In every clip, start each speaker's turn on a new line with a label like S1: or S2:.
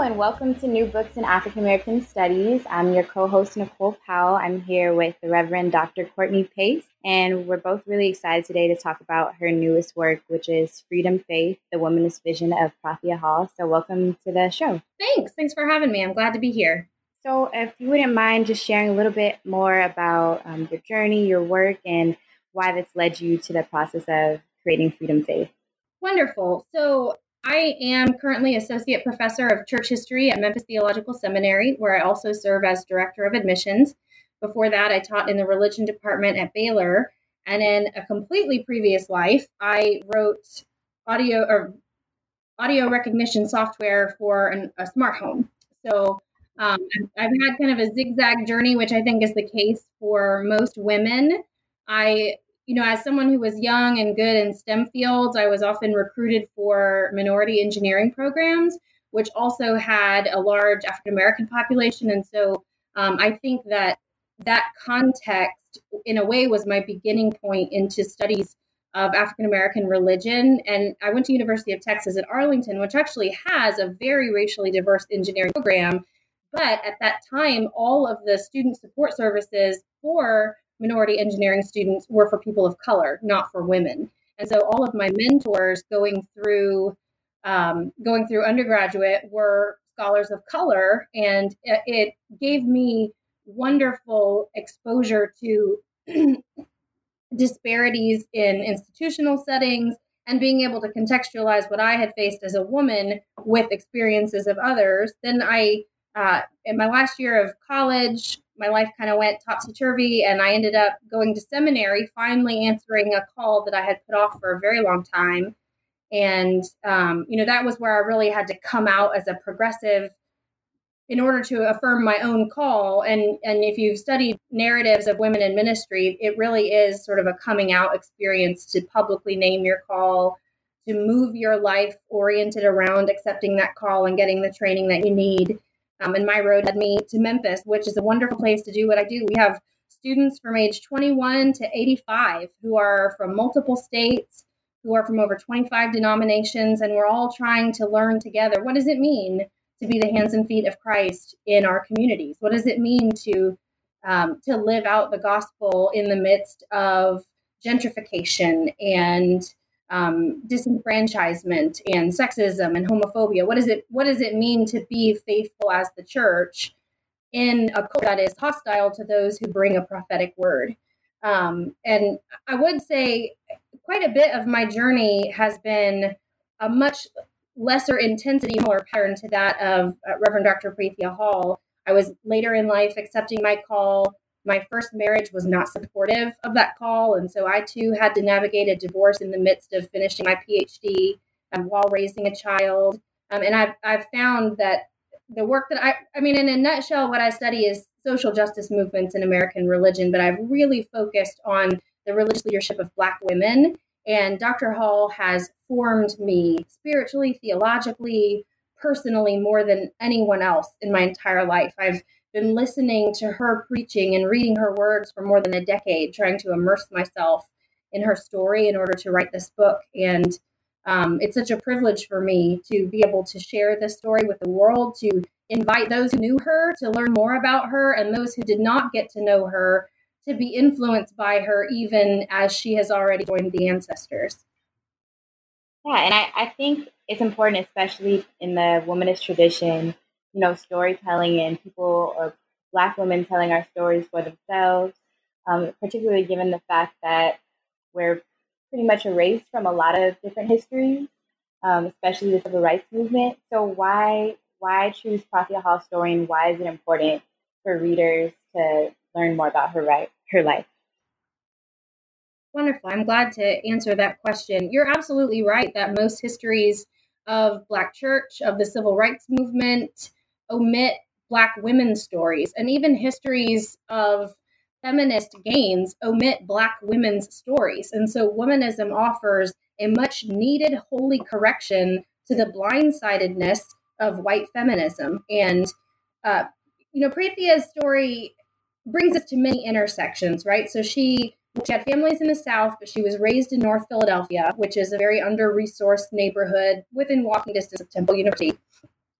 S1: Hello and welcome to New Books in African American Studies. I'm your co-host Nicole Powell. I'm here with the Reverend Dr. Courtney Pace, and we're both really excited today to talk about her newest work, which is Freedom Faith: The Womanist Vision of Prathia Hall. So, welcome to the show.
S2: Thanks. Thanks for having me. I'm glad to be here.
S1: So, if you wouldn't mind just sharing a little bit more about um, your journey, your work, and why that's led you to the process of creating Freedom Faith.
S2: Wonderful. So, I am currently Associate Professor of Church History at Memphis Theological Seminary, where I also serve as Director of Admissions. Before that, I taught in the Religion Department at Baylor. And in a completely previous life, I wrote audio or audio recognition software for an, a smart home. So um, I've had kind of a zigzag journey, which I think is the case for most women. I you know, as someone who was young and good in STEM fields, I was often recruited for minority engineering programs, which also had a large African American population. And so um, I think that that context, in a way, was my beginning point into studies of African American religion. And I went to University of Texas at Arlington, which actually has a very racially diverse engineering program. But at that time, all of the student support services for minority engineering students were for people of color, not for women. And so all of my mentors going through um, going through undergraduate were scholars of color, and it gave me wonderful exposure to disparities in institutional settings and being able to contextualize what I had faced as a woman with experiences of others. Then I, uh, in my last year of college, my life kind of went topsy turvy, and I ended up going to seminary, finally answering a call that I had put off for a very long time. And, um, you know, that was where I really had to come out as a progressive in order to affirm my own call. And, and if you've studied narratives of women in ministry, it really is sort of a coming out experience to publicly name your call, to move your life oriented around accepting that call and getting the training that you need. Um, and my road led me to Memphis, which is a wonderful place to do what I do. We have students from age 21 to 85 who are from multiple states, who are from over 25 denominations, and we're all trying to learn together. What does it mean to be the hands and feet of Christ in our communities? What does it mean to um, to live out the gospel in the midst of gentrification and um, disenfranchisement and sexism and homophobia. What does it What does it mean to be faithful as the church in a culture that is hostile to those who bring a prophetic word? Um, and I would say quite a bit of my journey has been a much lesser intensity, more pattern to that of uh, Reverend Dr. Prathia Hall. I was later in life accepting my call my first marriage was not supportive of that call. And so I too had to navigate a divorce in the midst of finishing my PhD um, while raising a child. Um, and I've, I've found that the work that I, I mean, in a nutshell, what I study is social justice movements in American religion, but I've really focused on the religious leadership of Black women. And Dr. Hall has formed me spiritually, theologically, personally, more than anyone else in my entire life. I've been listening to her preaching and reading her words for more than a decade, trying to immerse myself in her story in order to write this book. And um, it's such a privilege for me to be able to share this story with the world, to invite those who knew her to learn more about her, and those who did not get to know her to be influenced by her, even as she has already joined the ancestors.
S1: Yeah, and I, I think it's important, especially in the womanist tradition, you know, storytelling and people or Black women telling our stories for themselves, um, particularly given the fact that we're pretty much erased from a lot of different histories, um, especially the civil rights movement. So why why choose Prathia Hall's story, and why is it important for readers to learn more about her right her life?
S2: Wonderful. I'm glad to answer that question. You're absolutely right that most histories of Black church, of the civil rights movement, omit Black women's stories, and even histories of feminist gains omit Black women's stories. And so, womanism offers a much needed holy correction to the blindsidedness of white feminism. And, uh, you know, Prathia's story brings us to many intersections, right? So, she she had families in the South, but she was raised in North Philadelphia, which is a very under resourced neighborhood within walking distance of Temple University.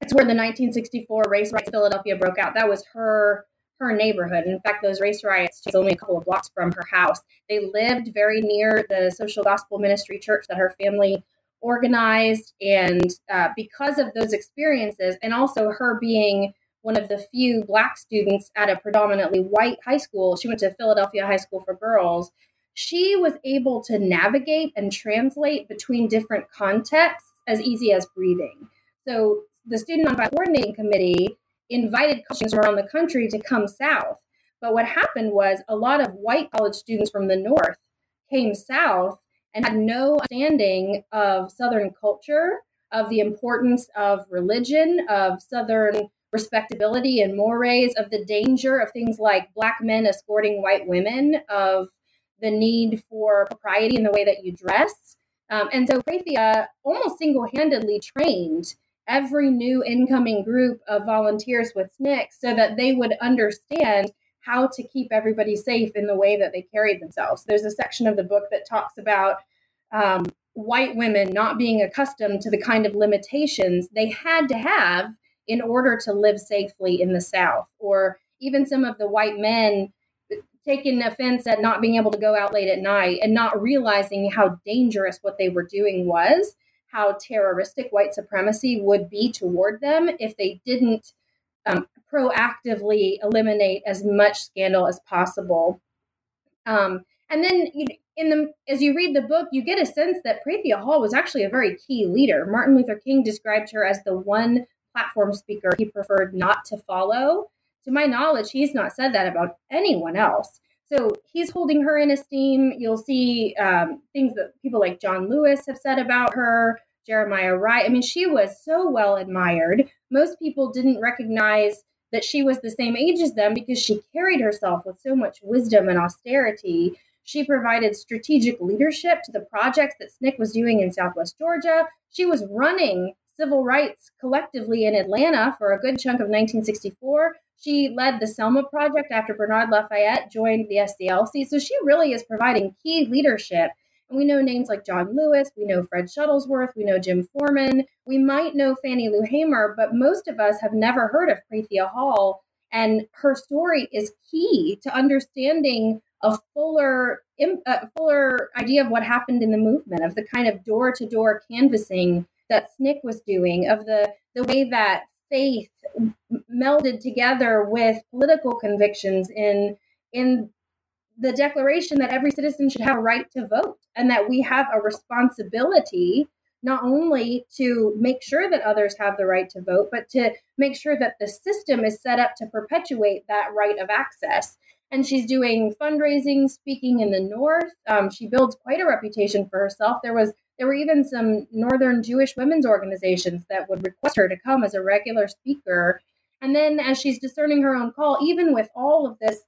S2: It's where the 1964 race riots in Philadelphia broke out. That was her her neighborhood. In fact, those race riots was only a couple of blocks from her house. They lived very near the social gospel ministry church that her family organized. And uh, because of those experiences, and also her being one of the few black students at a predominantly white high school. She went to Philadelphia High School for Girls. She was able to navigate and translate between different contexts as easy as breathing. So the Student Nonviolent Coordinating Committee invited colleges from around the country to come south. But what happened was a lot of white college students from the north came south and had no understanding of Southern culture, of the importance of religion, of Southern respectability and mores, of the danger of things like black men escorting white women, of the need for propriety in the way that you dress. Um, and so Prathia almost single handedly trained every new incoming group of volunteers with SNCC so that they would understand how to keep everybody safe in the way that they carried themselves. There's a section of the book that talks about um, white women not being accustomed to the kind of limitations they had to have in order to live safely in the South, or even some of the white men taking offense at not being able to go out late at night and not realizing how dangerous what they were doing was, how terroristic white supremacy would be toward them if they didn't um, proactively eliminate as much scandal as possible. Um, and then in the as you read the book, you get a sense that Prathia Hall was actually a very key leader. Martin Luther King described her as the one platform speaker he preferred not to follow. To my knowledge, he's not said that about anyone else. So he's holding her in esteem. You'll see um, things that people like John Lewis have said about her, Jeremiah Wright. I mean, she was so well admired. Most people didn't recognize that she was the same age as them because she carried herself with so much wisdom and austerity. She provided strategic leadership to the projects that SNCC was doing in Southwest Georgia. She was running civil rights collectively in Atlanta for a good chunk of 1964. She led the Selma Project after Bernard Lafayette joined the SCLC. So she really is providing key leadership. And we know names like John Lewis, we know Fred Shuttlesworth, we know Jim Forman, we might know Fannie Lou Hamer, but most of us have never heard of Prathia Hall. And her story is key to understanding a fuller, a fuller idea of what happened in the movement, of the kind of door to door canvassing that SNCC was doing, of the, the way that faith melded together with political convictions in, in the declaration that every citizen should have a right to vote and that we have a responsibility not only to make sure that others have the right to vote, but to make sure that the system is set up to perpetuate that right of access. And she's doing fundraising, speaking in the North. Um, she builds quite a reputation for herself. There was there were even some Northern Jewish women's organizations that would request her to come as a regular speaker. And then, as she's discerning her own call, even with all of this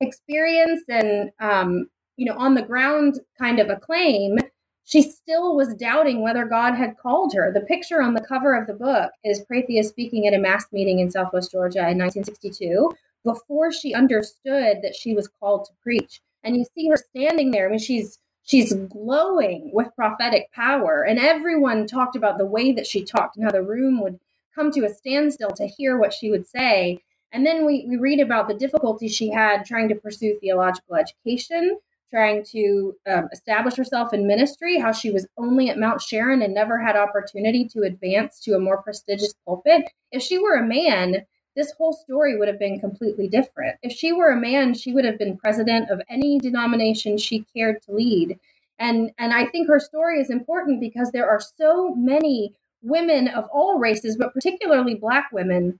S2: experience and um, you know on the ground kind of acclaim, she still was doubting whether God had called her. The picture on the cover of the book is Prathia speaking at a mass meeting in Southwest Georgia in 1962 before she understood that she was called to preach. And you see her standing there. I mean, she's she's glowing with prophetic power. And everyone talked about the way that she talked and how the room would come to a standstill to hear what she would say. And then we, we read about the difficulty she had trying to pursue theological education, trying to um, establish herself in ministry, how she was only at Mount Sharon and never had opportunity to advance to a more prestigious pulpit. If she were a man, this whole story would have been completely different. If she were a man, she would have been president of any denomination she cared to lead. And and I think her story is important because there are so many women of all races, but particularly black women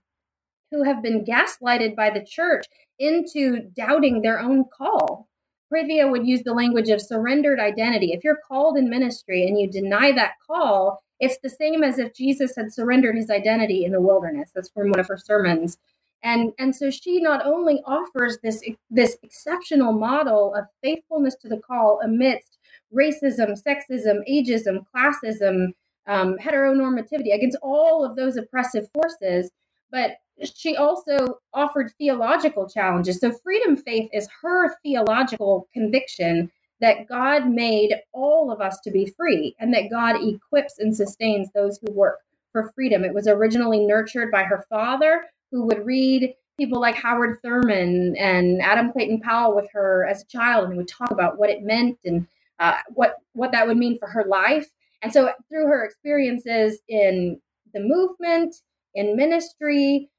S2: who have been gaslighted by the church into doubting their own call. Prathia would use the language of surrendered identity. If you're called in ministry and you deny that call, it's the same as if Jesus had surrendered his identity in the wilderness. That's from one of her sermons. And, and so she not only offers this, this exceptional model of faithfulness to the call amidst racism, sexism, ageism, classism, um, heteronormativity, against all of those oppressive forces, but she also offered theological challenges. So, freedom faith is her theological conviction that God made all of us to be free and that God equips and sustains those who work for freedom. It was originally nurtured by her father, who would read people like Howard Thurman and Adam Clayton Powell with her as a child and would talk about what it meant and uh, what what that would mean for her life. And so through her experiences in the movement, in ministry,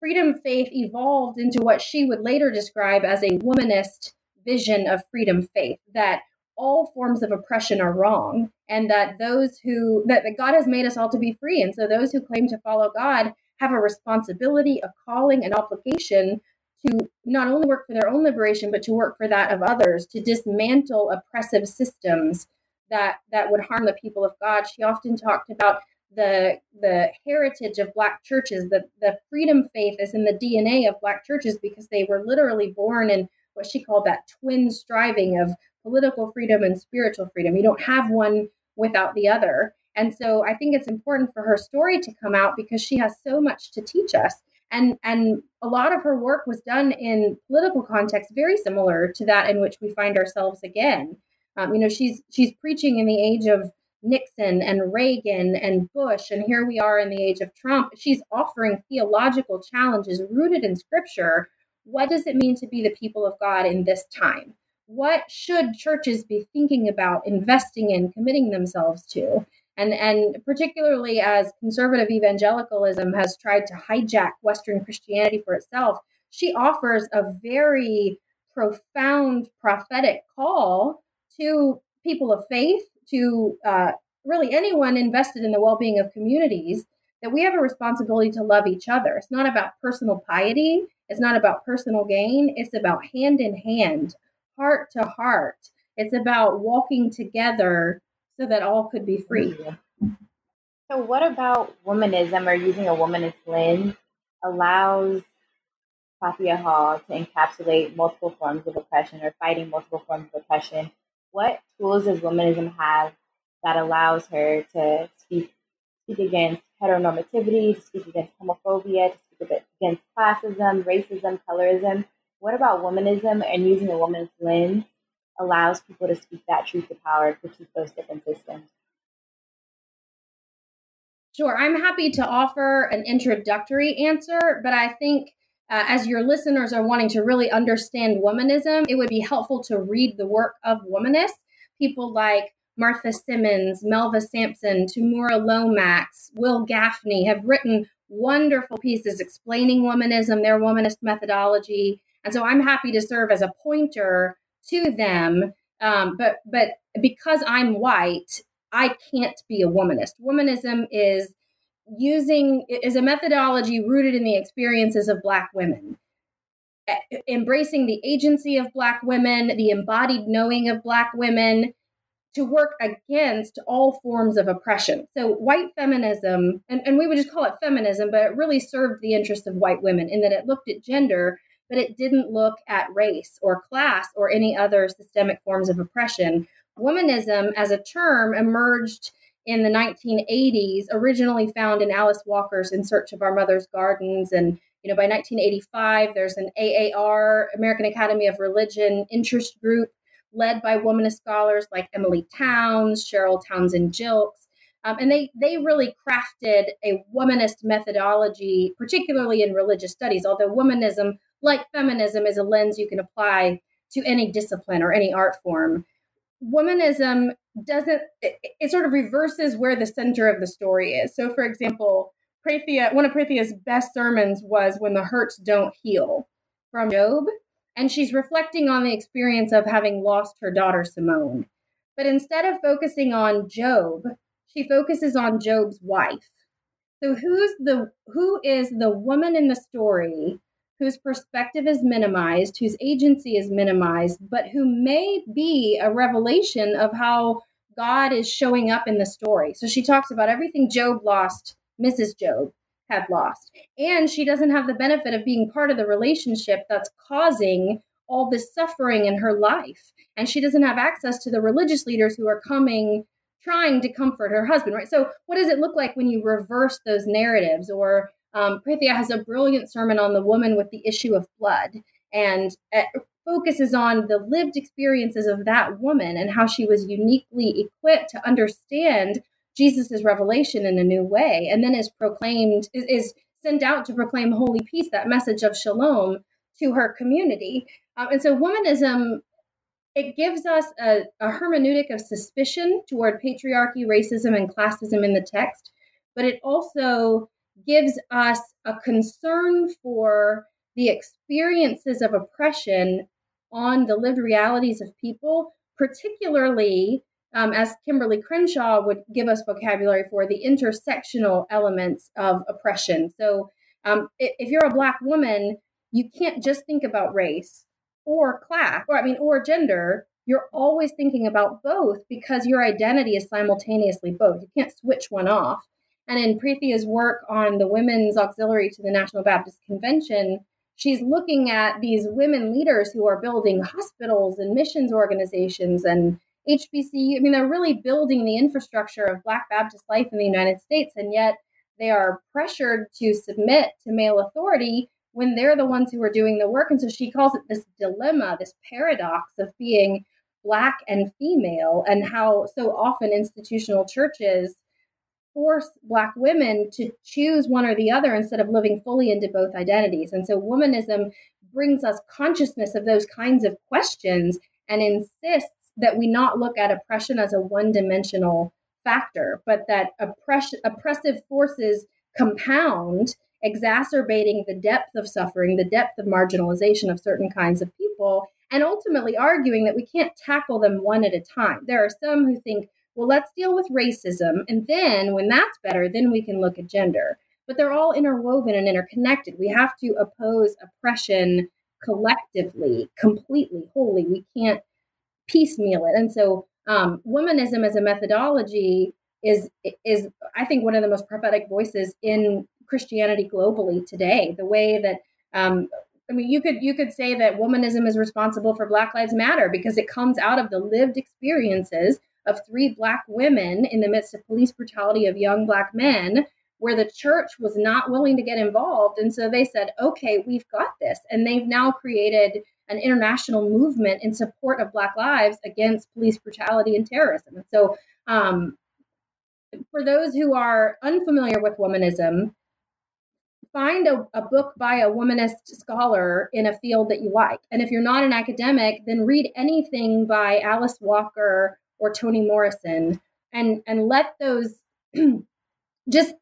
S2: freedom faith evolved into what she would later describe as a womanist vision of freedom faith that all forms of oppression are wrong and that those who that, that God has made us all to be free and so those who claim to follow God have a responsibility, a calling, an obligation to not only work for their own liberation, but to work for that of others, to dismantle oppressive systems that that would harm the people of God. She often talked about the the heritage of black churches, the the freedom faith is in the DNA of black churches because they were literally born in what she called that twin striving of political freedom and spiritual freedom. You don't have one without the other. And so I think it's important for her story to come out because she has so much to teach us. And and a lot of her work was done in political context very similar to that in which we find ourselves again. Um, you know, she's she's preaching in the age of Nixon and Reagan and Bush, and here we are in the age of Trump. She's offering theological challenges rooted in scripture. What does it mean to be the people of God in this time? What should churches be thinking about, investing in, committing themselves to? And, and particularly as conservative evangelicalism has tried to hijack Western Christianity for itself, she offers a very profound prophetic call to people of faith, to uh, really anyone invested in the well being of communities, that we have a responsibility to love each other. It's not about personal piety, it's not about personal gain, it's about hand in hand, heart to heart. It's about walking together so that all could be free.
S1: So, what about womanism or using a womanist lens allows Prathia Hall to encapsulate multiple forms of oppression or fighting multiple forms of oppression? What tools does womanism have that allows her to speak speak against heteronormativity, to speak against homophobia, to speak against classism, racism, colorism? What about womanism and using a woman's lens allows people to speak that truth to power, critique those different systems.
S2: Sure, I'm happy to offer an introductory answer, but I think uh, as your listeners are wanting to really understand womanism, it would be helpful to read the work of womanists, people like Martha Simmons, Melva Sampson, Tamura Lomax, Wil Gafney have written wonderful pieces explaining womanism, their womanist methodology. And so I'm happy to serve as a pointer to them. Um, but but because I'm white, I can't be a womanist. Womanism is using is a methodology rooted in the experiences of black women embracing the agency of black women the embodied knowing of black women to work against all forms of oppression so white feminism and, and we would just call it feminism but it really served the interests of white women in that it looked at gender but it didn't look at race or class or any other systemic forms of oppression. Womanism as a term emerged in the 1980s, originally found in Alice Walker's In Search of Our Mother's Gardens. And, you know, by 1985, there's an AAR, American Academy of Religion interest group led by womanist scholars like Emilie Townes, Cheryl Townsend Gilkes. Um, and they, they really crafted a womanist methodology, particularly in religious studies, although womanism like feminism is a lens you can apply to any discipline or any art form. Womanism doesn't, it, it sort of reverses where the center of the story is. So, for example, Prathia, one of Prathia's best sermons was When the Hurts Don't Heal from Job. And she's reflecting on the experience of having lost her daughter Simone. But instead of focusing on Job, she focuses on Job's wife. So who's the who is the woman in the story whose perspective is minimized, whose agency is minimized, but who may be a revelation of how God is showing up in the story. So she talks about everything Job lost, Mrs. Job had lost. And she doesn't have the benefit of being part of the relationship that's causing all this suffering in her life. And she doesn't have access to the religious leaders who are coming trying to comfort her husband, right? So, what does it look like when you reverse those narratives? Or um, Prathia has a brilliant sermon on the woman with the issue of blood and uh, focuses on the lived experiences of that woman and how she was uniquely equipped to understand Jesus' revelation in a new way, and then is proclaimed, is, is sent out to proclaim holy peace, that message of shalom to her community. Um, and so, womanism it gives us a, a hermeneutic of suspicion toward patriarchy, racism, and classism in the text, but it also gives us a concern for the experiences of oppression on the lived realities of people, particularly um, as Kimberlé Crenshaw would give us vocabulary for the intersectional elements of oppression. So, um, if you're a Black woman, you can't just think about race or class, or I mean, or gender. You're always thinking about both because your identity is simultaneously both. You can't switch one off. And in Prathia's work on the Women's Auxiliary to the National Baptist Convention, she's looking at these women leaders who are building hospitals and missions organizations and HBCU. I mean, they're really building the infrastructure of Black Baptist life in the United States, and yet they are pressured to submit to male authority when they're the ones who are doing the work. And so she calls it this dilemma, this paradox of being Black and female, and how so often institutional churches force Black women to choose one or the other instead of living fully into both identities. And so womanism brings us consciousness of those kinds of questions and insists that we not look at oppression as a one dimensional factor, but that oppress- oppressive forces compound, exacerbating the depth of suffering, the depth of marginalization of certain kinds of people, and ultimately arguing that we can't tackle them one at a time. There are some who think, well, let's deal with racism, and then when that's better, then we can look at gender. But they're all interwoven and interconnected. We have to oppose oppression collectively, completely, wholly. We can't piecemeal it. And so, um, womanism as a methodology is is I think one of the most prophetic voices in Christianity globally today. The way that um, I mean, you could you could say that womanism is responsible for Black Lives Matter because it comes out of the lived experiences of three Black women in the midst of police brutality of young Black men, where the church was not willing to get involved, and so they said, "Okay, we've got this," and they've now created an international movement in support of Black lives against police brutality and terrorism. And so, um, for those who are unfamiliar with womanism, find a, a, book by a womanist scholar in a field that you like. And if you're not an academic, then read anything by Alice Walker or Toni Morrison and and let those just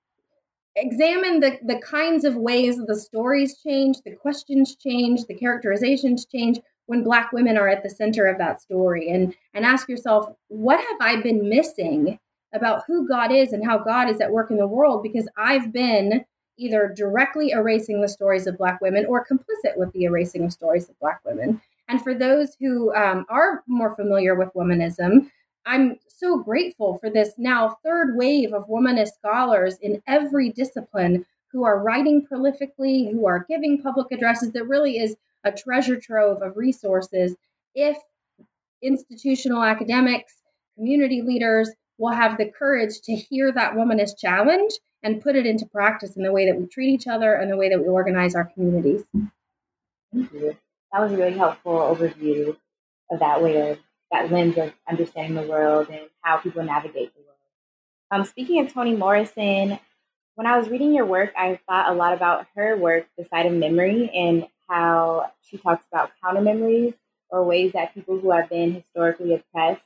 S2: examine the, the kinds of ways the stories change, the questions change, the characterizations change when Black women are at the center of that story. And, and ask yourself, what have I been missing about who God is and how God is at work in the world? Because I've been either directly erasing the stories of Black women or complicit with the erasing of stories of Black women. And for those who um, are more familiar with womanism, I'm so grateful for this now third wave of womanist scholars in every discipline who are writing prolifically, who are giving public addresses. That really is a treasure trove of resources if institutional academics, community leaders will have the courage to hear that womanist challenge and put it into practice in the way that we treat each other and the way that we organize our communities.
S1: Thank you. That was a really helpful overview of that way of that lens of understanding the world and how people navigate the world. Um, speaking of Toni Morrison, when I was reading your work, I thought a lot about her work, The Site of Memory, and how she talks about counter memories or ways that people who have been historically oppressed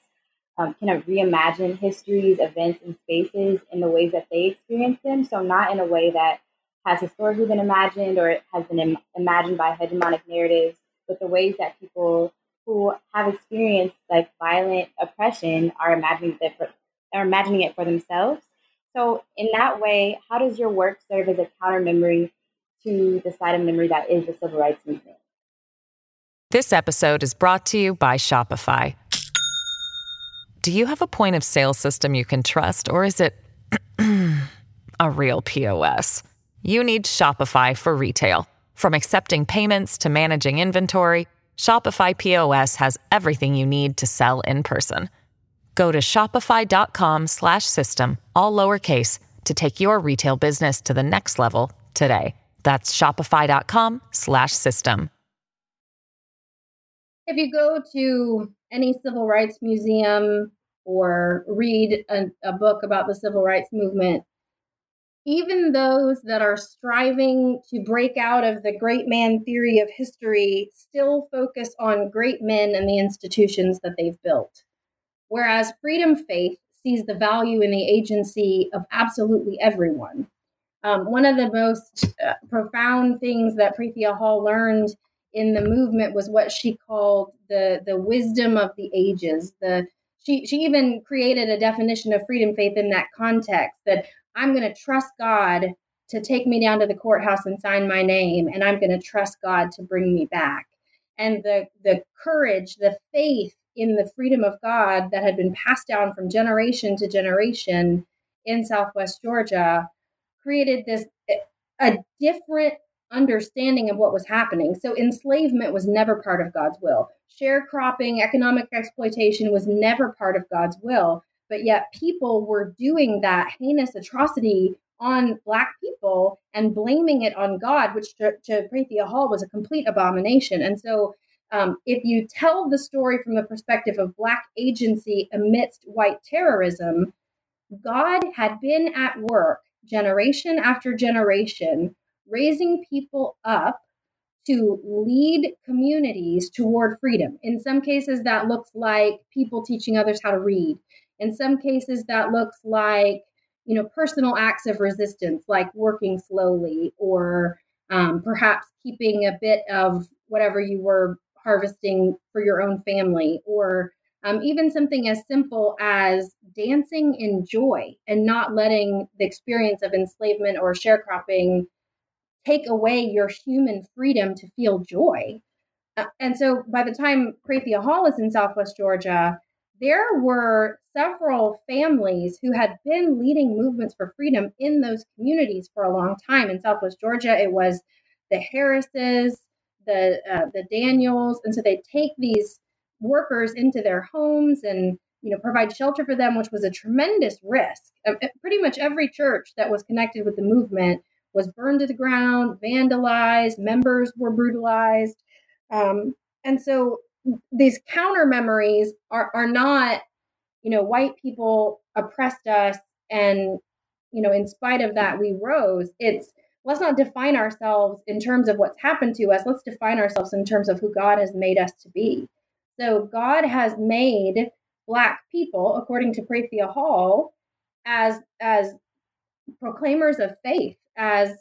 S1: um, can reimagine histories, events, and spaces in the ways that they experience them. So, not in a way that has historically been imagined or has been Im- imagined by hegemonic narratives, but the ways that people who have experienced like violent oppression are imagining it for, are imagining it for themselves. So in that way, how does your work serve as a counter memory to the site of memory that is the civil rights movement.
S3: This episode is brought to you by Shopify. Do you have a point of sale system you can trust, or is it a real POS? You need Shopify for retail. From accepting payments to managing inventory, Shopify POS has everything you need to sell in person. Go to shopify.com/system all lowercase to take your retail business to the next level today. That's shopify.com/system.
S2: If you go to any civil rights museum or read a, a book about the civil rights movement, even those that are striving to break out of the great man theory of history still focus on great men and the institutions that they've built. Whereas freedom faith sees the value in the agency of absolutely everyone. Um, one of the most uh, profound things that Prathia Hall learned in the movement was what she called the the wisdom of the ages. The she she even created a definition of freedom faith in that context that I'm going to trust God to take me down to the courthouse and sign my name and I'm going to trust God to bring me back. And the the courage, the faith in the freedom of God that had been passed down from generation to generation in Southwest Georgia created this eh, a different understanding of what was happening. So enslavement was never part of God's will. Sharecropping, economic exploitation was never part of God's will. But yet people were doing that heinous atrocity on black people and blaming it on God, which to, to Prathia Hall was a complete abomination. And so um, if you tell the story from the perspective of black agency amidst white terrorism, God had been at work generation after generation raising people up to lead communities toward freedom. In some cases, that looks like people teaching others how to read. In some cases, that looks like you know personal acts of resistance, like working slowly, or um, perhaps keeping a bit of whatever you were harvesting for your own family, or um, even something as simple as dancing in joy and not letting the experience of enslavement or sharecropping take away your human freedom to feel joy. Uh, and so by the time Prathia Hall is in Southwest Georgia, there were several families who had been leading movements for freedom in those communities for a long time. In Southwest Georgia, it was the Harrises, the uh, the Daniels, and so they take these workers into their homes and you know provide shelter for them, which was a tremendous risk. Uh, pretty much every church that was connected with the movement was burned to the ground, vandalized, members were brutalized. Um, and so these counter memories are, are not, you know, white people oppressed us and, you know, in spite of that, we rose. It's let's not define ourselves in terms of what's happened to us. Let's define ourselves in terms of who God has made us to be. So God has made black people, according to Prathia Hall, as as proclaimers of faith as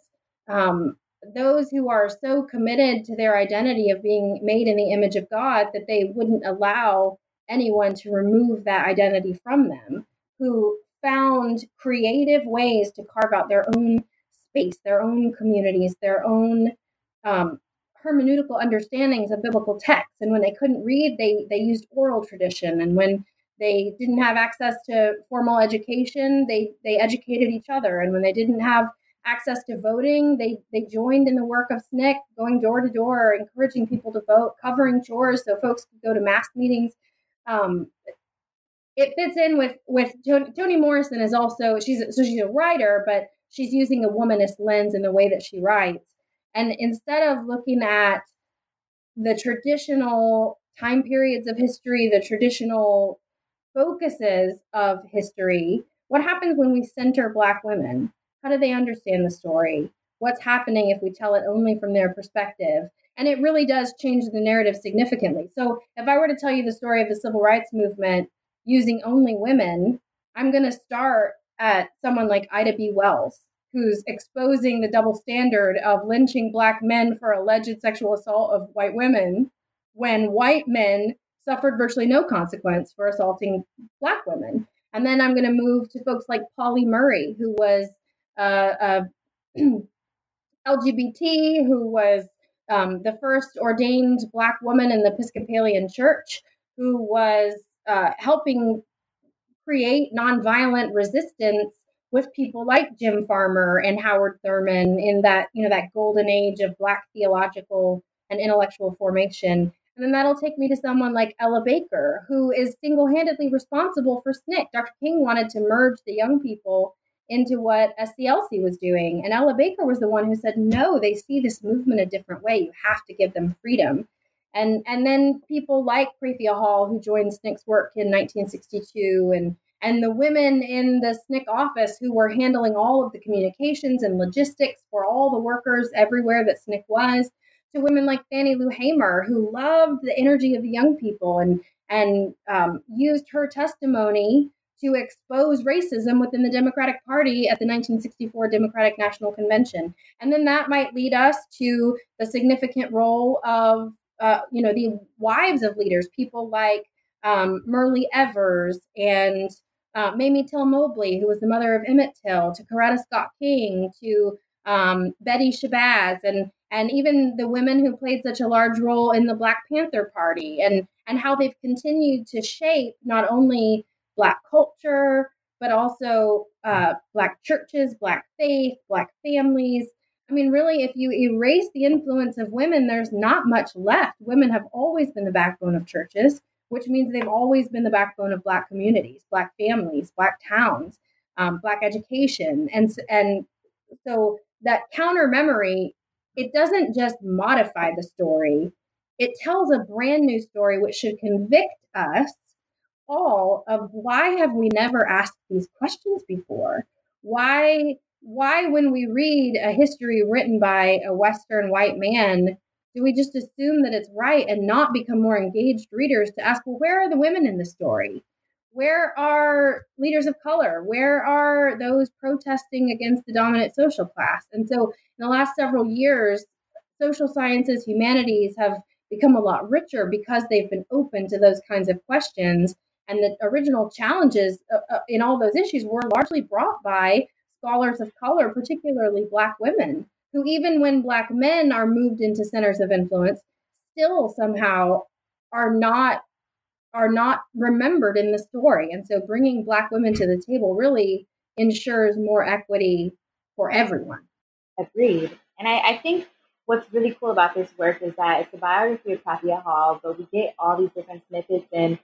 S2: um, those who are so committed to their identity of being made in the image of God that they wouldn't allow anyone to remove that identity from them, who found creative ways to carve out their own space, their own communities, their own um, hermeneutical understandings of biblical texts. And when they couldn't read, they they used oral tradition. And when they didn't have access to formal education, they they educated each other. And when they didn't have access to voting. They they joined in the work of SNCC, going door to door, encouraging people to vote, covering chores so folks could go to mass meetings. Um, it fits in with with Toni, Toni Morrison is also she's so she's a writer, but she's using a womanist lens in the way that she writes. And instead of looking at the traditional time periods of history, the traditional focuses of history, what happens when we center Black women? How do they understand the story? What's happening if we tell it only from their perspective? And it really does change the narrative significantly. So, if I were to tell you the story of the civil rights movement using only women, I'm going to start at someone like Ida B. Wells, who's exposing the double standard of lynching black men for alleged sexual assault of white women when white men suffered virtually no consequence for assaulting black women. And then I'm going to move to folks like Pauli Murray, who was uh, LGBT, who was um, the first ordained Black woman in the Episcopalian Church, who was uh, helping create nonviolent resistance with people like Jim Farmer and Howard Thurman in that you know that golden age of Black theological and intellectual formation. And then that'll take me to someone like Ella Baker, who is single handedly responsible for SNCC. Dr. King wanted to merge the young people into what SCLC was doing. And Ella Baker was the one who said, no, they see this movement a different way. You have to give them freedom. And, and then people like Prathia Hall, who joined SNCC's work in 1962, and, and the women in the SNCC office who were handling all of the communications and logistics for all the workers everywhere that SNCC was, to women like Fannie Lou Hamer, who loved the energy of the young people and, and um, used her testimony to expose racism within the Democratic Party at the 1964 Democratic National Convention. And then that might lead us to the significant role of, uh, you know, the wives of leaders, people like um, Myrlie Evers and uh, Mamie Till Mobley, who was the mother of Emmett Till, to Coretta Scott King, to um, Betty Shabazz, and and even the women who played such a large role in the Black Panther Party, and and how they've continued to shape not only Black culture, but also uh, Black churches, Black faith, Black families. I mean, really, if you erase the influence of women, there's not much left. Women have always been the backbone of churches, which means they've always been the backbone of Black communities, Black families, Black towns, um, Black education, and and so that counter memory, it doesn't just modify the story; it tells a brand new story, which should convict us all of why have we never asked these questions before? Why why when we read a history written by a western white man do we just assume that it's right and not become more engaged readers to ask well where are the women in the story? Where are leaders of color? Where are those protesting against the dominant social class? And so in the last several years social sciences humanities have become a lot richer because they've been open to those kinds of questions and the original challenges uh, uh, in all those issues were largely brought by scholars of color, particularly Black women, who, even when Black men are moved into centers of influence, still somehow are not are not remembered in the story. And so bringing Black women to the table really ensures more equity for everyone.
S1: Agreed. And I, I think what's really cool about this work is that it's a biography of Prathia Hall, but we get all these different snippets and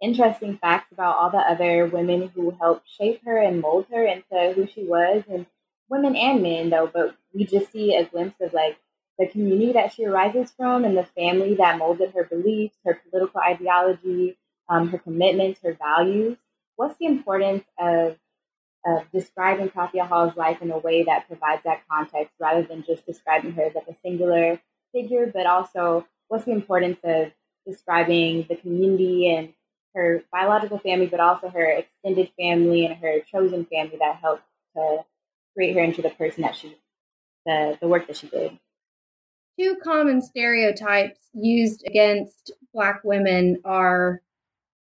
S1: interesting facts about all the other women who helped shape her and mold her into who she was, and women and men though. But we just see a glimpse of like the community that she arises from and the family that molded her beliefs, her political ideology, um, her commitments, her values. What's the importance of of describing Prathia Hall's life in a way that provides that context rather than just describing her as like a singular figure, but also what's the importance of describing the community and her biological family, but also her extended family and her chosen family that helped to create her into the person that she, the, the work that she did.
S2: Two common stereotypes used against Black women are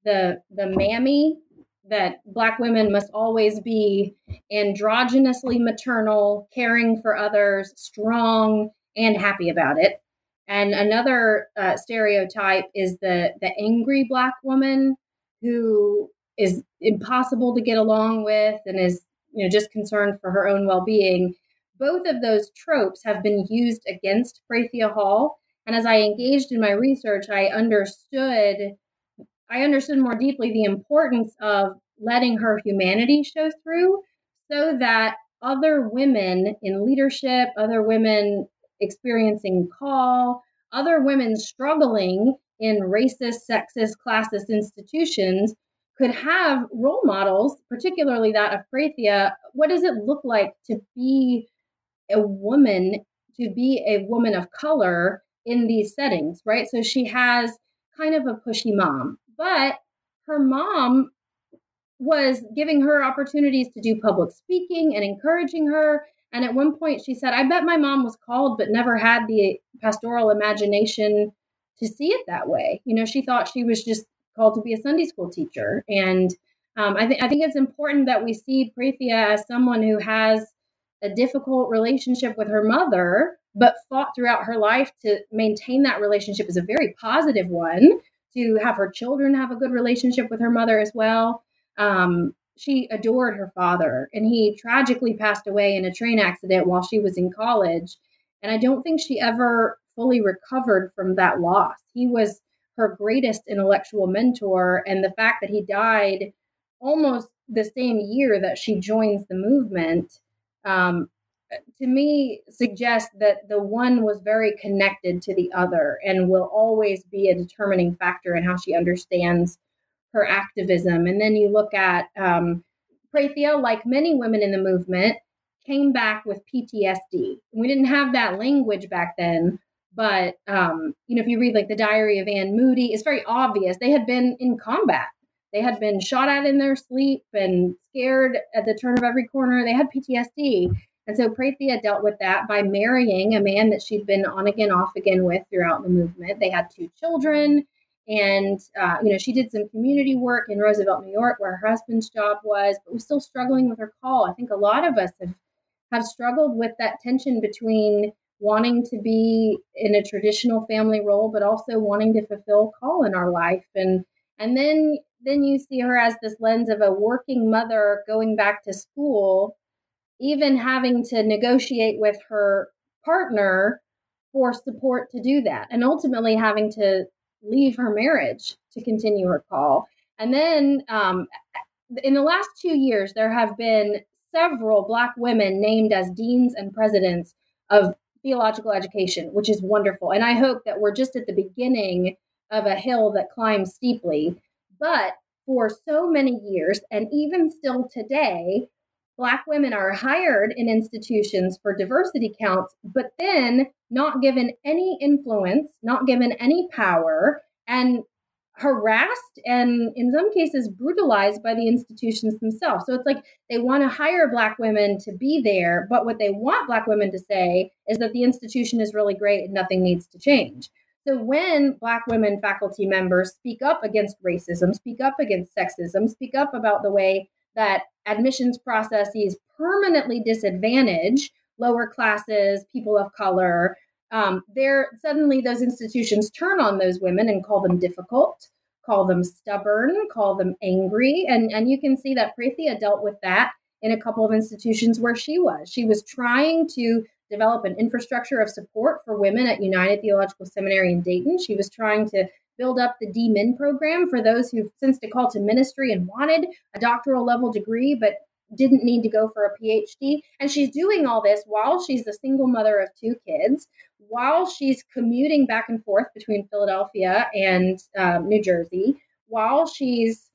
S2: the the mammy that Black women must always be androgynously maternal, caring for others, strong, and happy about it. And another uh, stereotype is the the angry Black woman who is impossible to get along with and is you know just concerned for her own well-being. Both of those tropes have been used against Prathia Hall. And as I engaged in my research I understood I understood more deeply the importance of letting her humanity show through so that other women in leadership other women experiencing call other women struggling in racist, sexist, classist institutions could have role models, particularly that of Prathia. What does it look like to be a woman, to be a woman of color in these settings, right? So she has kind of a pushy mom, but her mom was giving her opportunities to do public speaking and encouraging her. And at one point, she said, I bet my mom was called, but never had the pastoral imagination to see it that way. You know, she thought she was just called to be a Sunday school teacher. And um, I, think I think it's important that we see Prathia as someone who has a difficult relationship with her mother, but fought throughout her life to maintain that relationship as a very positive one, to have her children have a good relationship with her mother as well. Um, she adored her father, and he tragically passed away in a train accident while she was in college. And I don't think she ever fully recovered from that loss. He was her greatest intellectual mentor, and the fact that he died almost the same year that she joins the movement um, to me suggests that the one was very connected to the other and will always be a determining factor in how she understands her activism. And then you look at um, like many women in the movement, came back with PTSD. We didn't have that language back then, but um, you know, if you read like the Diary of Anne Moody, it's very obvious they had been in combat. They had been shot at in their sleep and scared at the turn of every corner. They had PTSD. And so Prathia dealt with that by marrying a man that she'd been on again, off again with throughout the movement. They had two children. And, uh, you know, she did some community work in Roosevelt, New York, where her husband's job was, but was still struggling with her call. I think a lot of us have, have struggled with that tension between wanting to be in a traditional family role, but also wanting to fulfill call in our life. And, and then, then you see her as this lens of a working mother going back to school even having to negotiate with her partner for support to do that, and ultimately having to leave her marriage to continue her call. And then um, in the last two years, there have been several Black women named as deans and presidents of theological education, which is wonderful. And I hope that we're just at the beginning of a hill that climbs steeply. But for so many years, and even still today, Black women are hired in institutions for diversity counts, but then not given any influence, not given any power, and harassed and in some cases brutalized by the institutions themselves. So it's like they want to hire Black women to be there, but what they want Black women to say is that the institution is really great and nothing needs to change. So when Black women faculty members speak up against racism, speak up against sexism, speak up about the way that admissions processes permanently disadvantage lower classes, people of color. Um, there suddenly those institutions turn on those women and call them difficult, call them stubborn, call them angry, and and you can see that Prathia dealt with that in a couple of institutions where she was. She was trying to develop an infrastructure of support for women at United Theological Seminary in Dayton. She was trying to build up the DMin program for those who've since to call to ministry and wanted a doctoral level degree, but didn't need to go for a PhD. And she's doing all this while she's the single mother of two kids, while she's commuting back and forth between Philadelphia and um, New Jersey, while she's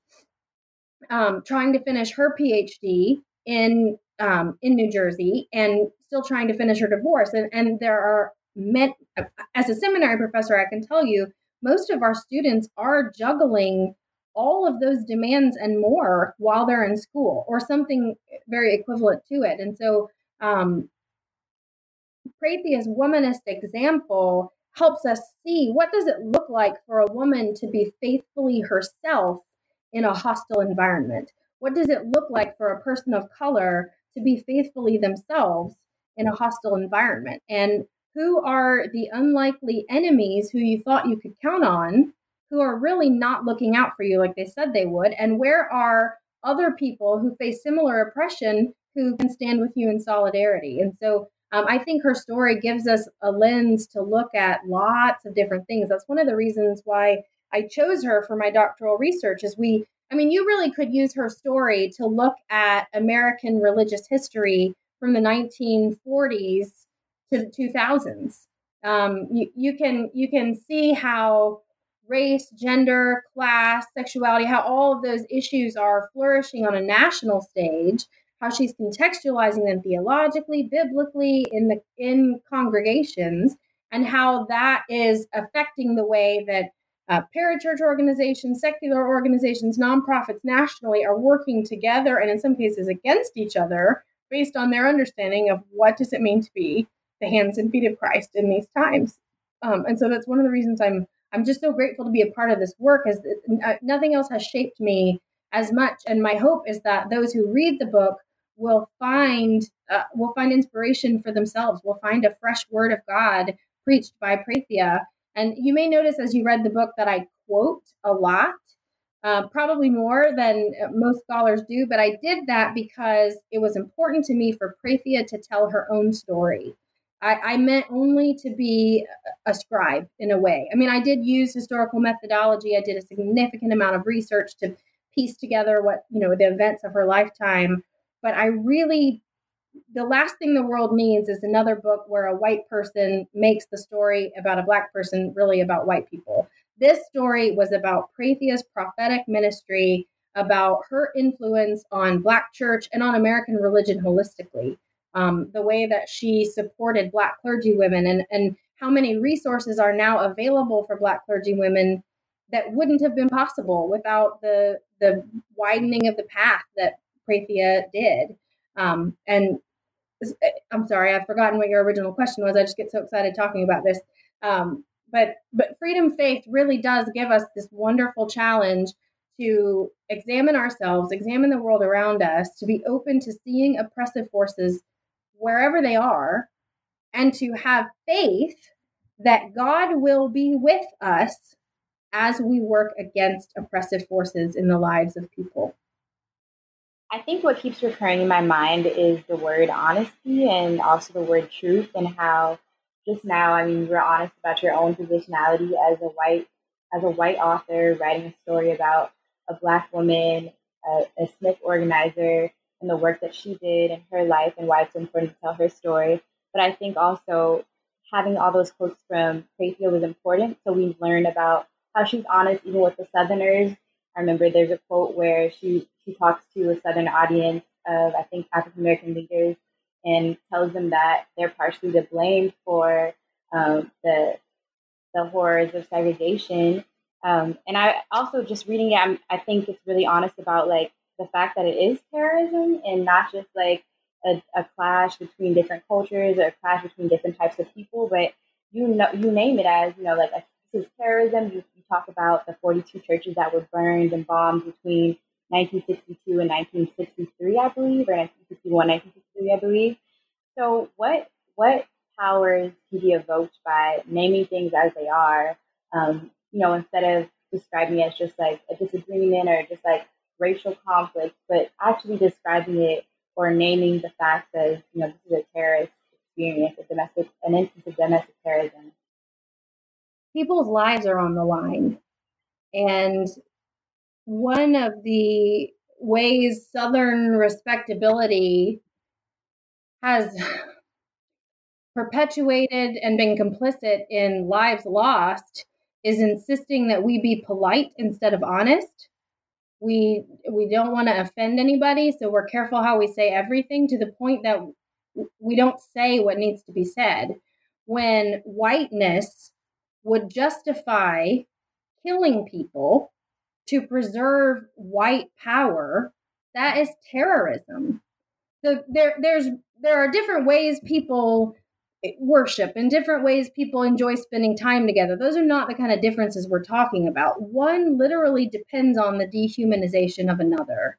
S2: um, trying to finish her PhD in um, in New Jersey and still trying to finish her divorce. And, and there are men, as a seminary professor, I can tell you most of our students are juggling all of those demands and more while they're in school or something very equivalent to it. And so, um, Prathia's womanist example helps us see what does it look like for a woman to be faithfully herself in a hostile environment? What does it look like for a person of color to be faithfully themselves in a hostile environment? And who are the unlikely enemies who you thought you could count on who are really not looking out for you like they said they would and where are other people who face similar oppression who can stand with you in solidarity and so um, i think her story gives us a lens to look at lots of different things that's one of the reasons why i chose her for my doctoral research is we i mean you really could use her story to look at american religious history from the 1940s to the 2000s. Um, you, you can you can see how race, gender, class, sexuality, how all of those issues are flourishing on a national stage. How she's contextualizing them theologically, biblically, in the in congregations, and how that is affecting the way that uh, parachurch organizations, secular organizations, nonprofits nationally are working together and in some cases against each other based on their understanding of what does it mean to be the hands and feet of Christ in these times. Um, and so that's one of the reasons I'm I'm just so grateful to be a part of this work. As uh, nothing else has shaped me as much. And my hope is that those who read the book will find uh, will find inspiration for themselves. Will find a fresh word of God preached by Prathia. And you may notice as you read the book that I quote a lot, uh, probably more than most scholars do. But I did that because it was important to me for Prathia to tell her own story. I, I, meant only to be a scribe in a way. I mean, I did use historical methodology. I did a significant amount of research to piece together what, you know, the events of her lifetime. But I really, the last thing the world needs is another book where a white person makes the story about a black person really about white people. This story was about Prathia's prophetic ministry, about her influence on black church and on American religion holistically um, the way that she supported Black clergy women, and, and how many resources are now available for Black clergy women that wouldn't have been possible without the the widening of the path that Prathia did. Um, and I'm sorry, I've forgotten what your original question was. I just get so excited talking about this. Um, but but freedom faith really does give us this wonderful challenge to examine ourselves, examine the world around us, to be open to seeing oppressive forces wherever they are, and to have faith that God will be with us as we work against oppressive forces in the lives of people.
S1: I think what keeps recurring in my mind is the word honesty and also the word truth, and how just now, I mean, you were honest about your own positionality as a white as a white author writing a story about a black woman, a, a SNCC organizer, and the work that she did in her life and why it's important to tell her story. But I think also having all those quotes from Prathia was important. So we learned about how she's honest even with the Southerners. I remember there's a quote where she, she talks to a Southern audience of, I think, African American leaders and tells them that they're partially to blame for um, the, the horrors of segregation. Um, and I also just reading it, I'm, I think it's really honest about like the fact that it is terrorism and not just like a, a clash between different cultures or a clash between different types of people, but you know you name it as you know like a, this is terrorism. You, you talk about the 42 churches that were burned and bombed between 1962 and 1963, I believe, or 1961, 1963, I believe. So what what powers can be evoked by naming things as they are? Um, you know, instead of describing it as just like a disagreement or just like racial conflict, but actually describing it or naming the fact that you know this is a terrorist experience, a domestic, an instance of domestic terrorism.
S2: People's lives are on the line, and one of the ways Southern respectability has perpetuated and been complicit in lives lost is insisting that we be polite instead of honest we we don't want to offend anybody so we're careful how we say everything to the point that we don't say what needs to be said. When whiteness would justify killing people to preserve white power that is terrorism. So there there's there are different ways people Eh, worship in different ways people enjoy spending time together. Those are not the kind of differences we're talking about. One literally depends on the dehumanization of another.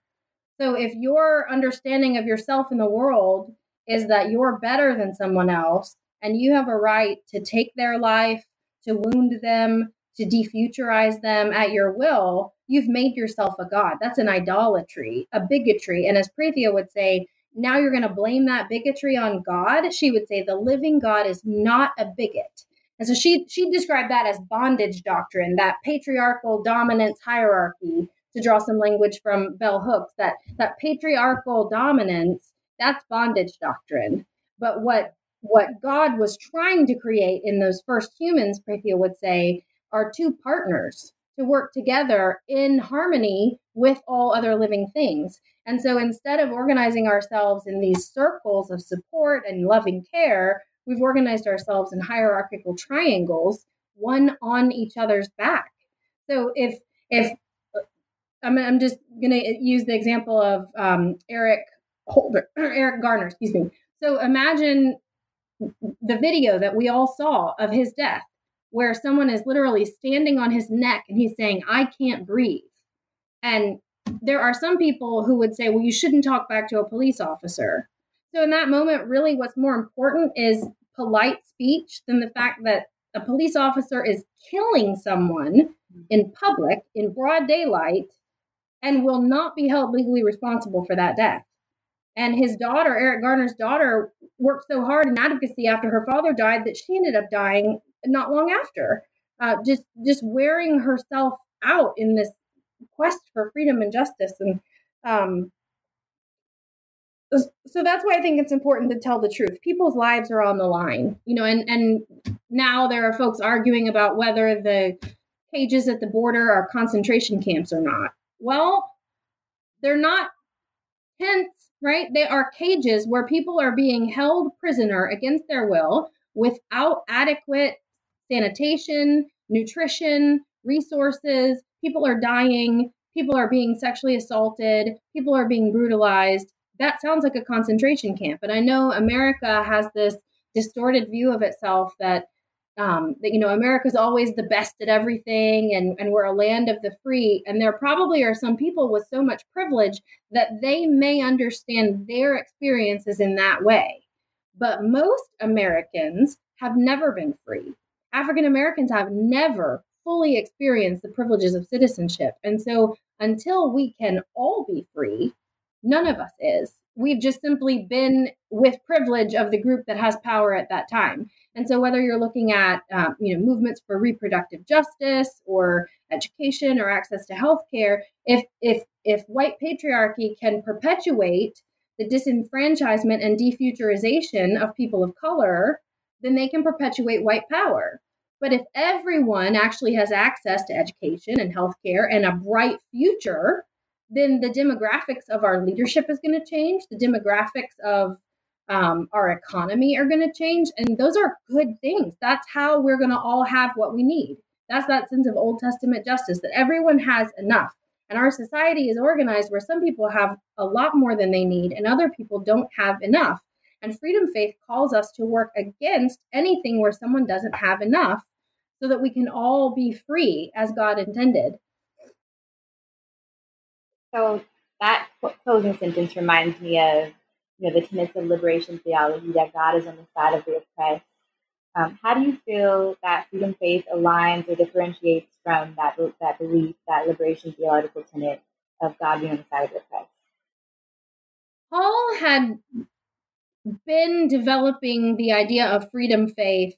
S2: So if your understanding of yourself in the world is that you're better than someone else and you have a right to take their life to wound them to defuturize them at your will you've made yourself a god. That's an idolatry a bigotry. And as Prathia would say now you're going to blame that bigotry on God. She would say the living God is not a bigot. And so she she described that as bondage doctrine, that patriarchal dominance hierarchy, to draw some language from bell hooks, that that patriarchal dominance, that's bondage doctrine. But what what God was trying to create in those first humans, Prathia would say, are two partners to work together in harmony with all other living things. And so instead of organizing ourselves in these circles of support and loving care, we've organized ourselves in hierarchical triangles, one on each other's back. So if if I'm, I'm just going to use the example of um, Eric Holder, Eric Garner, excuse me. So imagine the video that we all saw of his death, where someone is literally standing on his neck and he's saying, "I can't breathe," and there are some people who would say, well, you shouldn't talk back to a police officer. So, in that moment, really what's more important is polite speech than the fact that a police officer is killing someone in public in broad daylight and will not be held legally responsible for that death. And his daughter, Eric Garner's daughter, worked so hard in advocacy after her father died that she ended up dying not long after. Uh, just just wearing herself out in this quest for freedom and justice, and um, so that's why I think it's important to tell the truth. People's lives are on the line, you know, and and now there are folks arguing about whether the cages at the border are concentration camps or not. Well, they're not tents, right? They are cages where people are being held prisoner against their will without adequate sanitation, nutrition, resources. People are dying. People are being sexually assaulted. People are being brutalized. That sounds like a concentration camp. And I know America has this distorted view of itself that um, that you know America's always the best at everything, and and we're a land of the free. And there probably are some people with so much privilege that they may understand their experiences in that way. But most Americans have never been free. African Americans have never fully experience the privileges of citizenship, and so until we can all be free, none of us is. We've just simply been with privilege of the group that has power at that time. And so, whether you're looking at um, you know movements for reproductive justice or education or access to healthcare, if if if white patriarchy can perpetuate the disenfranchisement and defuturization of people of color, then they can perpetuate white power. But if everyone actually has access to education and healthcare and a bright future, then the demographics of our leadership is going to change. The demographics of um, our economy are going to change. And those are good things. That's how we're going to all have what we need. That's that sense of Old Testament justice that everyone has enough. And our society is organized where some people have a lot more than they need and other people don't have enough. And freedom faith calls us to work against anything where someone doesn't have enough so that we can all be free as God intended.
S1: So that closing sentence reminds me of you know, the tenets of liberation theology that God is on the side of the oppressed. Um, how do you feel that freedom faith aligns or differentiates from that that belief, that liberation theological tenet of God being on the side of the oppressed?
S2: Paul had been developing the idea of freedom faith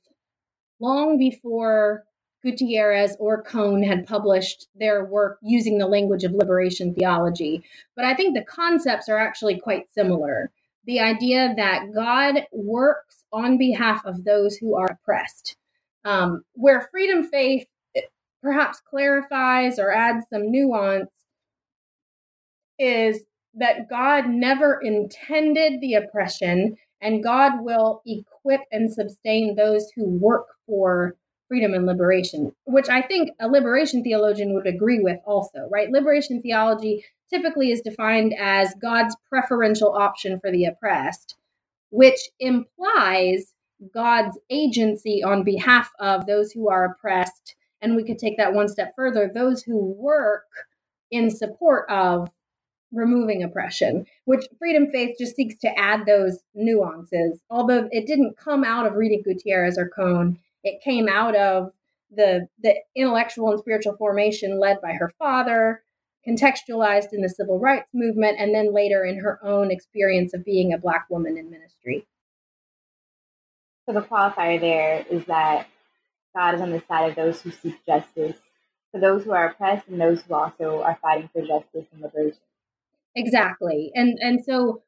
S2: long before Gutierrez or Cone had published their work using the language of liberation theology. But I think the concepts are actually quite similar the idea that God works on behalf of those who are oppressed. Um, where freedom faith perhaps clarifies or adds some nuance is that God never intended the oppression and God will equip and sustain those who work for freedom and liberation, which I think a liberation theologian would agree with also, right? Liberation theology typically is defined as God's preferential option for the oppressed, which implies God's agency on behalf of those who are oppressed. And we could take that one step further those who work in support of removing oppression, which Freedom Faith just seeks to add those nuances. Although it didn't come out of reading Gutierrez or Cone, it came out of the, the intellectual and spiritual formation led by her father, contextualized in the civil rights movement, and then later in her own experience of being a Black woman in ministry.
S1: So the qualifier there is that God is on the side of those who seek justice, for those who are oppressed and those who also are fighting for justice and liberation.
S2: Exactly, and and so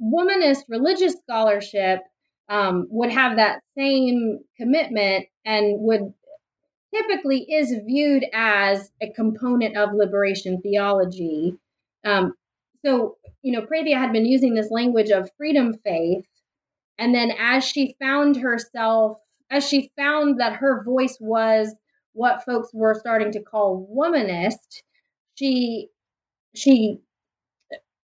S2: womanist religious scholarship um, would have that same commitment and would typically is viewed as a component of liberation theology. Um, so, you know, Prathia had been using this language of freedom faith. And then as she found herself, as she found that her voice was what folks were starting to call womanist, she she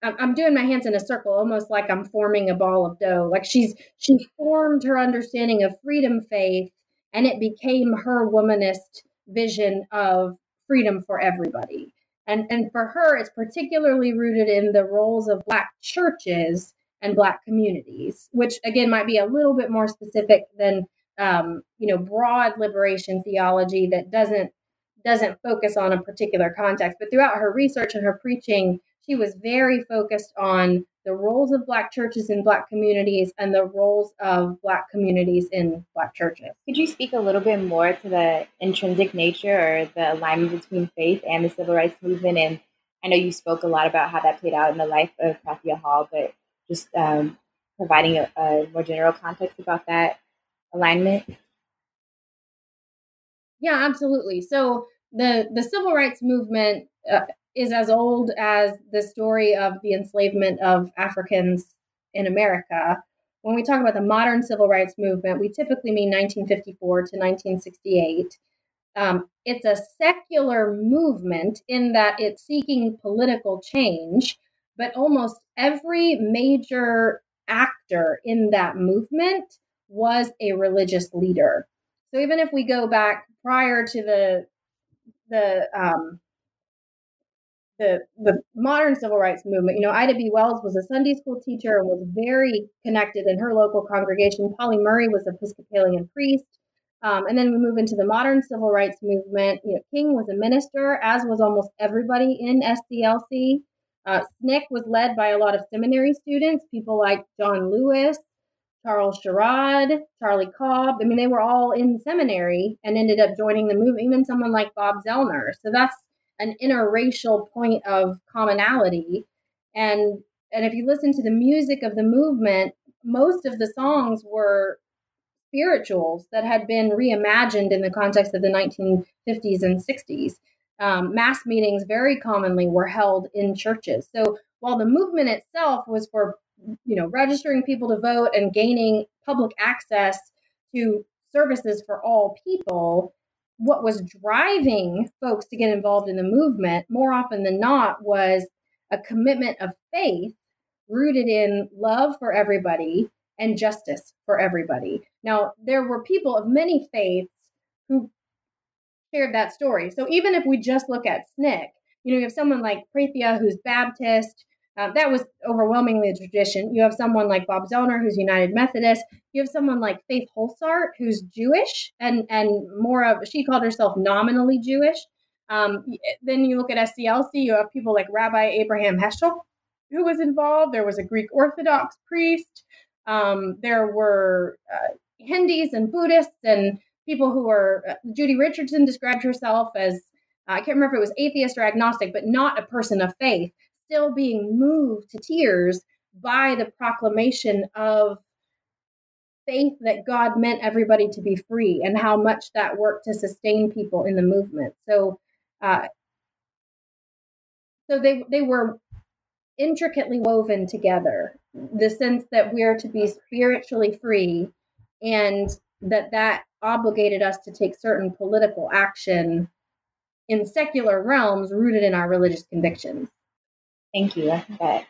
S2: I'm doing my hands in a circle, almost like I'm forming a ball of dough. Like she's she formed her understanding of freedom faith and it became her womanist vision of freedom for everybody. And, and for her, it's particularly rooted in the roles of Black churches and Black communities, which again might be a little bit more specific than um, you know broad liberation theology that doesn't doesn't focus on a particular context. But throughout her research and her preaching, she was very focused on the roles of Black churches in Black communities and the roles of Black communities in Black churches.
S1: Could you speak a little bit more to the intrinsic nature or the alignment between faith and the civil rights movement? And I know you spoke a lot about how that played out in the life of Prathia Hall, but just um, providing a, a more general context about that alignment.
S2: Yeah, absolutely. So the the civil rights movement uh, is as old as the story of the enslavement of Africans in America. When we talk about the modern civil rights movement, we typically mean 1954 to 1968. Um, it's a secular movement in that it's seeking political change, but almost every major actor in that movement was a religious leader. So even if we go back prior to the the um, the the modern civil rights movement. You know, Ida B. Wells was a Sunday school teacher and was very connected in her local congregation. Pauli Murray was an Episcopalian priest. Um, and then we move into the modern civil rights movement. You know, King was a minister, as was almost everybody in SCLC. Uh, SNCC was led by a lot of seminary students, people like John Lewis, Charles Sherrod, Charlie Cobb. I mean, they were all in seminary and ended up joining the movement. Even someone like Bob Zellner. So that's an interracial point of commonality. And and if you listen to the music of the movement, most of the songs were spirituals that had been reimagined in the context of the 1950s and 60s. Um, mass meetings very commonly were held in churches. So while the movement itself was for you know registering people to vote and gaining public access to services for all people, what was driving folks to get involved in the movement more often than not was a commitment of faith rooted in love for everybody and justice for everybody. Now, there were people of many faiths who shared that story. So even if we just look at SNCC, you know, you have someone like Prathia who's Baptist, uh, that was overwhelmingly a tradition. You have someone like Bob Zellner, who's United Methodist. You have someone like Faith Holsaert, who's Jewish and and more of she called herself nominally Jewish. Um, then you look at SCLC, you have people like Rabbi Abraham Heschel, who was involved. There was a Greek Orthodox priest. Um, there were uh, Hindus and Buddhists and people who were. Uh, Judy Richardson described herself as I can't remember if it was atheist or agnostic, but not a person of faith still being moved to tears by the proclamation of faith that God meant everybody to be free and how much that worked to sustain people in the movement. So, uh, so they they were intricately woven together. The sense that we're to be spiritually free, and that that obligated us to take certain political action in secular realms rooted in our religious convictions.
S1: Thank you. I think that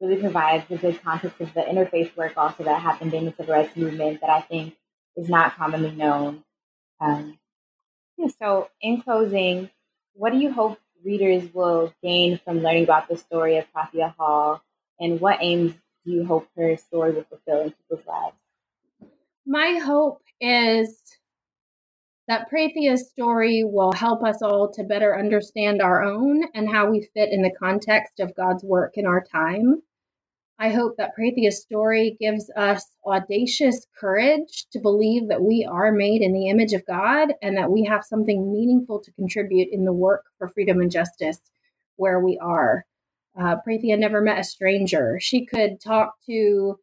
S1: really provides a good context of the interfaith work also that happened in the civil rights movement that I think is not commonly known. Um, so, in closing, what do you hope readers will gain from learning about the story of Prathia Hall, and what aims do you hope her story will fulfill in people's lives?
S2: My hope is that Prathia's story will help us all to better understand our own and how we fit in the context of God's work in our time. I hope that Prathia's story gives us audacious courage to believe that we are made in the image of God and that we have something meaningful to contribute in the work for freedom and justice where we are. Uh, Prathia never met a stranger. She could talk to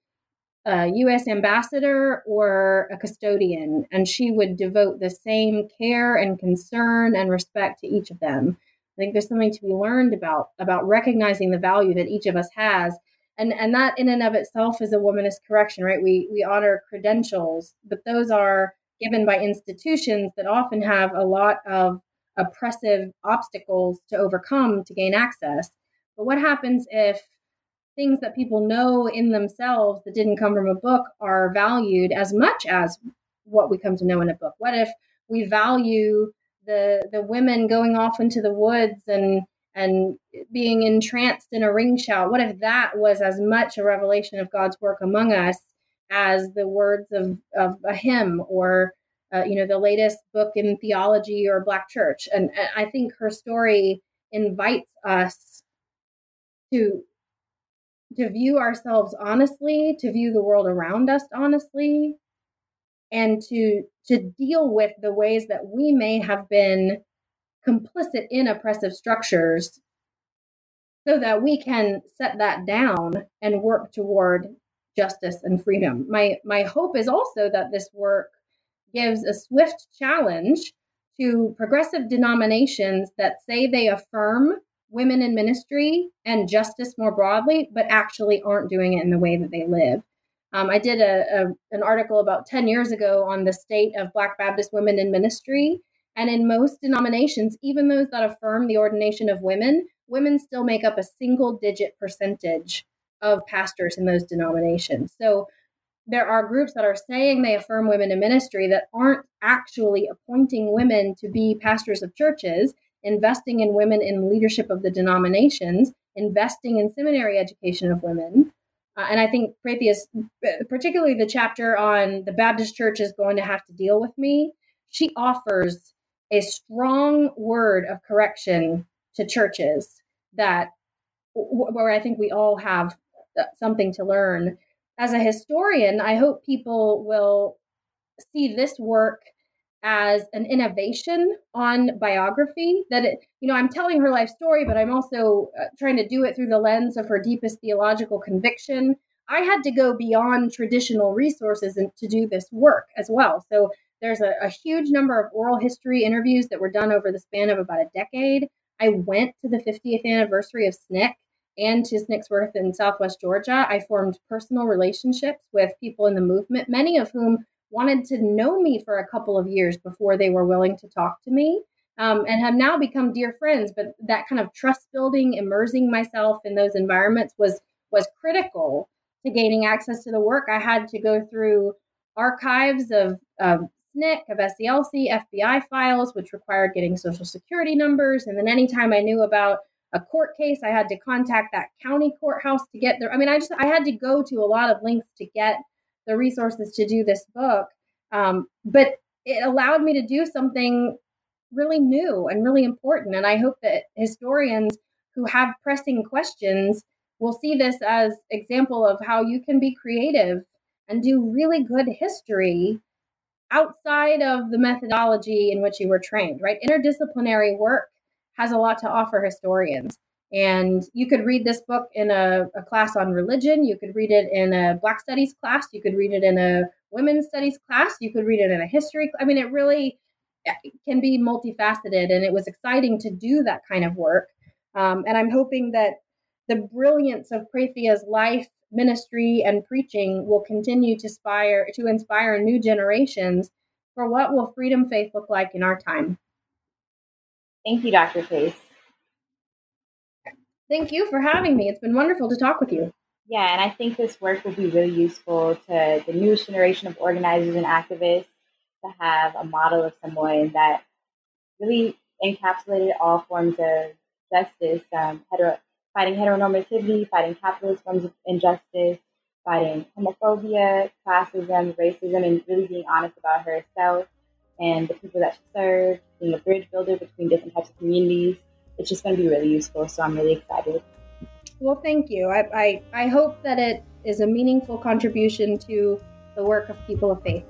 S2: a U.S. ambassador or a custodian, and she would devote the same care and concern and respect to each of them. I think there's something to be learned about about recognizing the value that each of us has, and and that in and of itself is a womanist correction, right? We we honor credentials, but those are given by institutions that often have a lot of oppressive obstacles to overcome to gain access. But what happens if things that people know in themselves that didn't come from a book are valued as much as what we come to know in a book? What if we value the the women going off into the woods and and being entranced in a ring shout. What if that was as much a revelation of God's work among us as the words of, of a hymn or uh, you know the latest book in theology or Black Church? And, and I think her story invites us to to view ourselves honestly, to view the world around us honestly, and to to deal with the ways that we may have been complicit in oppressive structures so that we can set that down and work toward justice and freedom. My my hope is also that this work gives a swift challenge to progressive denominations that say they affirm women in ministry and justice more broadly, but actually aren't doing it in the way that they live. Um, I did a, a, an article about 10 years ago on the state of Black Baptist women in ministry. And in most denominations, even those that affirm the ordination of women, women still make up a single digit percentage of pastors in those denominations. So there are groups that are saying they affirm women in ministry that aren't actually appointing women to be pastors of churches, investing in women in leadership of the denominations, investing in seminary education of women. Uh, and I think Prathia, particularly the chapter on the Baptist church is going to have to deal with me, she offers a strong word of correction to churches that where I think we all have uh, something to learn. As a historian, I hope people will see this work as an innovation on biography that it you know i'm telling her life story but i'm also uh, trying to do it through the lens of her deepest theological conviction. I had to go beyond traditional resources and to do this work as well. So there's a, a huge number of oral history interviews that were done over the span of about a decade. I went to the 50th anniversary of sncc and to SNCC's Worth in Southwest Georgia. I formed personal relationships with people in the movement, many of whom wanted to know me for a couple of years before they were willing to talk to me um, and have now become dear friends but that kind of trust building immersing myself in those environments was was critical to gaining access to the work i had to go through archives of um, SNCC, of SCLC, FBI files, which required getting social security numbers. And then anytime I knew about a court case, I had to contact that county courthouse to get there. I mean, I just I had to go to a lot of links to get the resources to do this book. Um, but it allowed me to do something really new and really important. And I hope that historians who have pressing questions will see this as example of how you can be creative and do really good history outside of the methodology in which you were trained, right? Interdisciplinary work has a lot to offer historians. And you could read this book in a, a, class on religion. You could read it in a Black Studies class. You could read it in a Women's Studies class. You could read it in a history. I mean, it really eh, can be multifaceted. And it was exciting to do that kind of work. Um, and I'm hoping that the brilliance of Prathia's life, ministry, and preaching will continue to inspire to inspire new generations for what will freedom faith look like in our time.
S1: Thank you, Dr. Pace.
S2: Thank you for having me. It's been wonderful to talk with you.
S1: Yeah, and I think this work will be really useful to the newest generation of organizers and activists to have a model of someone that really encapsulated all forms of justice, um, hetero, fighting heteronormativity, fighting capitalist forms of injustice, fighting homophobia, classism, racism, and really being honest about herself and the people that she served, being a bridge builder between different types of communities it's just going to be really useful. So I'm really excited.
S2: Well, thank you. I, I, I hope that it is a meaningful contribution to the work of people of faith.